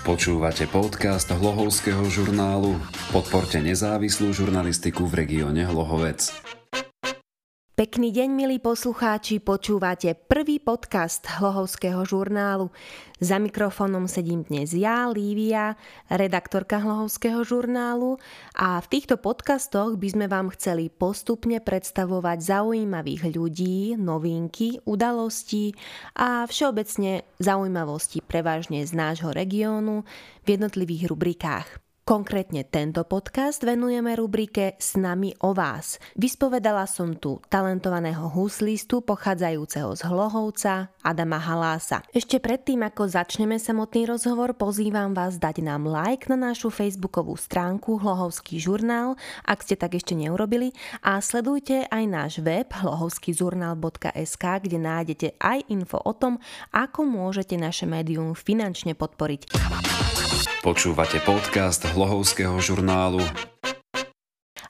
Počúvate podcast Hlohovského žurnálu. Podporte nezávislú žurnalistiku v regióne Hlohovec. Pekný deň, milí poslucháči, počúvate prvý podcast Hlohovského žurnálu. Za mikrofónom sedím dnes ja, Lívia, redaktorka Hlohovského žurnálu a v týchto podcastoch by sme vám chceli postupne predstavovať zaujímavých ľudí, novinky, udalosti a všeobecne zaujímavosti prevažne z nášho regiónu v jednotlivých rubrikách. Konkrétne tento podcast venujeme rubrike S nami o vás. Vyspovedala som tu talentovaného huslistu pochádzajúceho z Hlohovca Adama Halása. Ešte predtým, ako začneme samotný rozhovor, pozývam vás dať nám like na našu facebookovú stránku Hlohovský žurnál, ak ste tak ešte neurobili, a sledujte aj náš web hlohovskýžurnál.sk, kde nájdete aj info o tom, ako môžete naše médium finančne podporiť. Počúvate podcast Hlohovského žurnálu.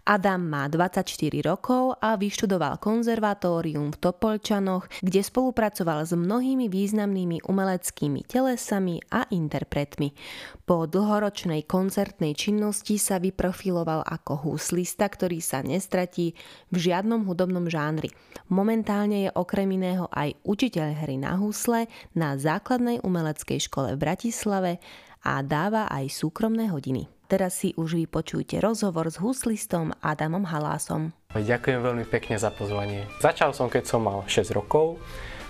Adam má 24 rokov a vyštudoval konzervatórium v Topolčanoch, kde spolupracoval s mnohými významnými umeleckými telesami a interpretmi. Po dlhoročnej koncertnej činnosti sa vyprofiloval ako huslista, ktorý sa nestratí v žiadnom hudobnom žánri. Momentálne je okrem iného aj učiteľ hry na husle na základnej umeleckej škole v Bratislave a dáva aj súkromné hodiny. Teraz si už vypočujte rozhovor s huslistom Adamom Halásom. Ďakujem veľmi pekne za pozvanie. Začal som, keď som mal 6 rokov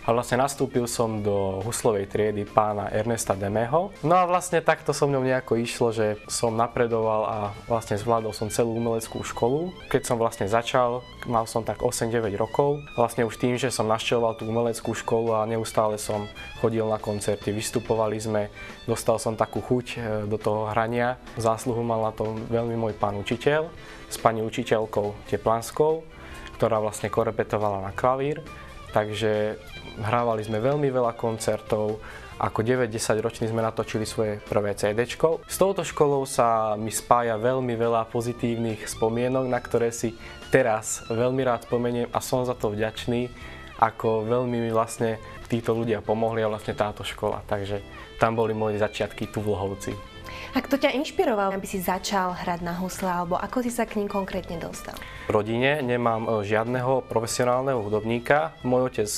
a vlastne nastúpil som do huslovej triedy pána Ernesta Demeho. No a vlastne takto so mnou nejako išlo, že som napredoval a vlastne zvládol som celú umeleckú školu. Keď som vlastne začal, mal som tak 8-9 rokov. Vlastne už tým, že som našteloval tú umeleckú školu a neustále som chodil na koncerty, vystupovali sme, dostal som takú chuť e, do toho hrania. Zásluhu mal na to veľmi môj pán učiteľ s pani učiteľkou Teplanskou, ktorá vlastne korepetovala na klavír. Takže hrávali sme veľmi veľa koncertov, ako 9-10 roční sme natočili svoje prvé CD. S touto školou sa mi spája veľmi veľa pozitívnych spomienok, na ktoré si teraz veľmi rád spomeniem a som za to vďačný, ako veľmi mi vlastne títo ľudia pomohli a vlastne táto škola. Takže tam boli moje začiatky tu v Lohovci. A kto ťa inšpiroval, aby si začal hrať na husle, alebo ako si sa k ním konkrétne dostal? V rodine nemám e, žiadneho profesionálneho hudobníka. Môj otec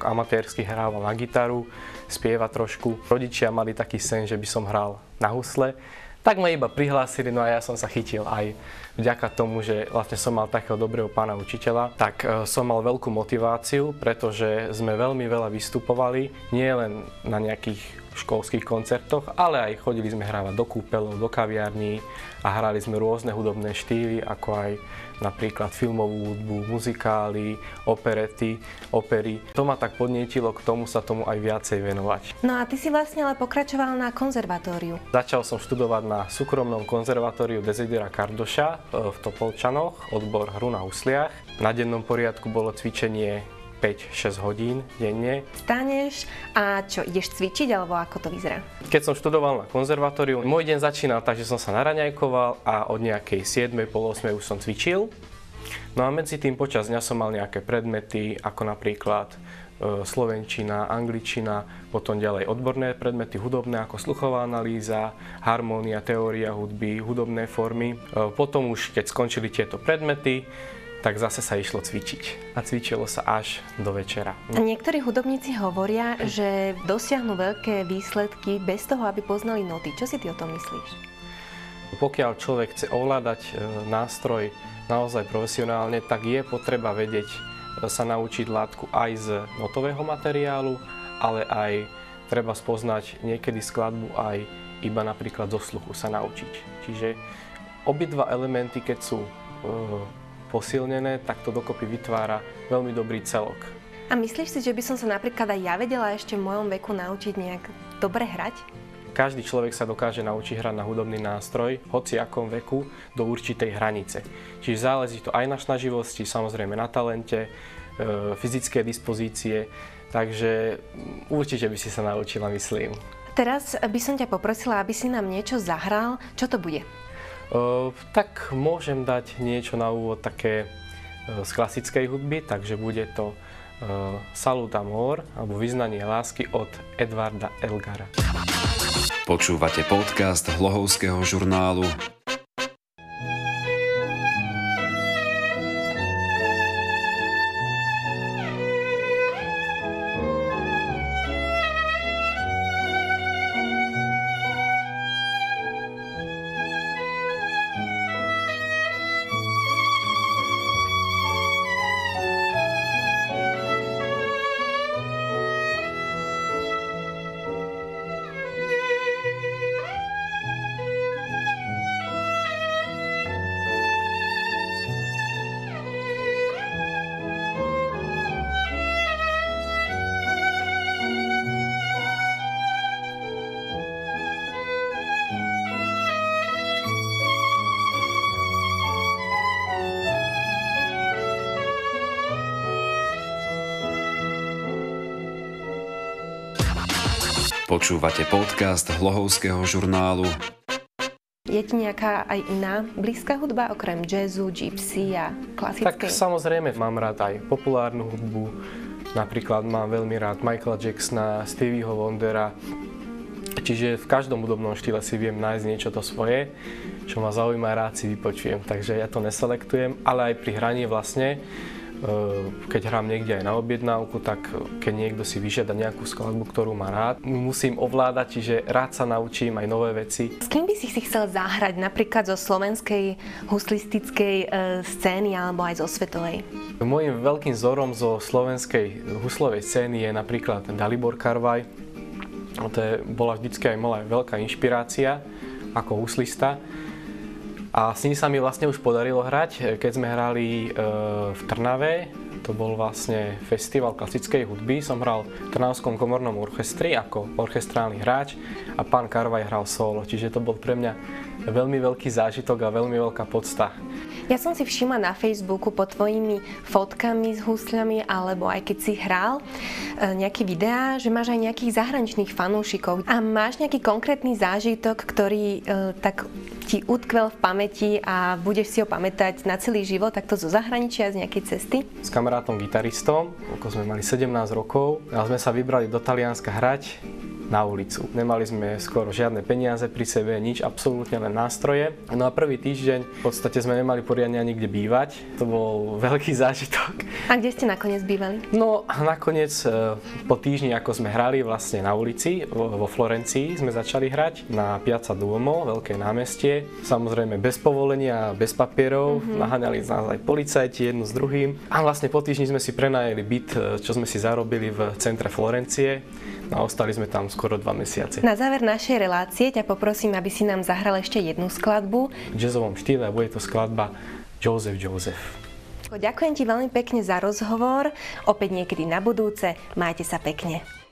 amatérsky hrával na gitaru, spieva trošku. Rodičia mali taký sen, že by som hral na husle. Tak ma iba prihlásili, no a ja som sa chytil aj vďaka tomu, že vlastne som mal takého dobrého pána učiteľa, tak e, som mal veľkú motiváciu, pretože sme veľmi veľa vystupovali, nie len na nejakých školských koncertoch, ale aj chodili sme hrávať do kúpeľov, do kaviarní a hrali sme rôzne hudobné štýly, ako aj napríklad filmovú hudbu, muzikály, operety, opery. To ma tak podnietilo k tomu sa tomu aj viacej venovať. No a ty si vlastne ale pokračoval na konzervatóriu. Začal som študovať na súkromnom konzervatóriu Desidera Kardoša e, v Topolčanoch, odbor hru na husliach. Na dennom poriadku bolo cvičenie 5-6 hodín denne. Staneš a čo, ideš cvičiť alebo ako to vyzerá? Keď som študoval na konzervatóriu, môj deň začínal tak, že som sa naraňajkoval a od nejakej 7 pol 8 už som cvičil. No a medzi tým počas dňa som mal nejaké predmety, ako napríklad e, slovenčina, angličina, potom ďalej odborné predmety hudobné ako sluchová analýza, harmónia, teória hudby, hudobné formy. E, potom už keď skončili tieto predmety, tak zase sa išlo cvičiť. A cvičilo sa až do večera. Niektorí hudobníci hovoria, že dosiahnu veľké výsledky bez toho, aby poznali noty. Čo si ty o tom myslíš? Pokiaľ človek chce ovládať e, nástroj naozaj profesionálne, tak je potreba vedieť e, sa naučiť látku aj z notového materiálu, ale aj treba spoznať niekedy skladbu aj iba napríklad zo sluchu sa naučiť. Čiže obidva elementy, keď sú e, posilnené, tak to dokopy vytvára veľmi dobrý celok. A myslíš si, že by som sa napríklad aj ja vedela ešte v mojom veku naučiť nejak dobre hrať? Každý človek sa dokáže naučiť hrať na hudobný nástroj, hoci akom veku, do určitej hranice. Čiže záleží to aj na snaživosti, samozrejme na talente, e, fyzické dispozície, takže určite by si sa naučila, myslím. Teraz by som ťa poprosila, aby si nám niečo zahral. Čo to bude? Tak môžem dať niečo na úvod také z klasickej hudby, takže bude to Salut Amor, alebo Vyznanie lásky od Edvarda Elgara. Počúvate podcast Hlohovského žurnálu Počúvate podcast Hlohovského žurnálu Je ti nejaká aj iná blízka hudba, okrem jazzu, gypsy a klasickej? Tak samozrejme mám rád aj populárnu hudbu. Napríklad mám veľmi rád Michaela Jacksona, Stevieho Wondera. Čiže v každom hudobnom štýle si viem nájsť niečo to svoje, čo ma zaujíma a rád si vypočujem. Takže ja to neselektujem, ale aj pri hraní vlastne keď hrám niekde aj na objednávku, tak keď niekto si vyžiada nejakú skladbu, ktorú má rád, musím ovládať, čiže rád sa naučím aj nové veci. S kým by si si chcel zahrať, napríklad zo slovenskej huslistickej e, scény alebo aj zo svetovej? Mojím veľkým vzorom zo slovenskej huslovej scény je napríklad Dalibor Karvaj. To je, bola vždycky aj moja veľká inšpirácia ako huslista. A s ním sa mi vlastne už podarilo hrať, keď sme hrali e, v Trnave, to bol vlastne festival klasickej hudby. Som hral v Trnavskom komornom orchestri ako orchestrálny hráč a pán Karvaj hral solo, čiže to bol pre mňa veľmi veľký zážitok a veľmi veľká podsta. Ja som si všimla na Facebooku pod tvojimi fotkami s husľami, alebo aj keď si hral e, nejaké videá, že máš aj nejakých zahraničných fanúšikov. A máš nejaký konkrétny zážitok, ktorý e, tak ti utkvel v pamäti a budeš si ho pamätať na celý život, takto zo zahraničia, z nejakej cesty? S kamarátom gitaristom, ako sme mali 17 rokov, a sme sa vybrali do Talianska hrať na ulicu. Nemali sme skoro žiadne peniaze pri sebe, nič, absolútne len nástroje. No a prvý týždeň v podstate sme nemali poriadne ani kde bývať. To bol veľký zážitok. A kde ste nakoniec bývali? No nakoniec e, po týždni, ako sme hrali vlastne na ulici, vo Florencii sme začali hrať na Piazza Duomo, veľké námestie. Samozrejme bez povolenia, bez papierov, mm-hmm. naháňali nás aj policajti jedno s druhým. A vlastne po týždni sme si prenajeli byt, e, čo sme si zarobili v centre Florencie a ostali sme tam skoro dva mesiace. Na záver našej relácie ťa poprosím, aby si nám zahral ešte jednu skladbu. V jazzovom štýle bude to skladba Joseph Joseph. Ďakujem ti veľmi pekne za rozhovor. Opäť niekedy na budúce. Majte sa pekne.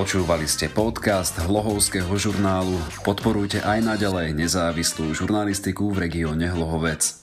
Počúvali ste podcast Hlohovského žurnálu. Podporujte aj naďalej nezávislú žurnalistiku v regióne Hlohovec.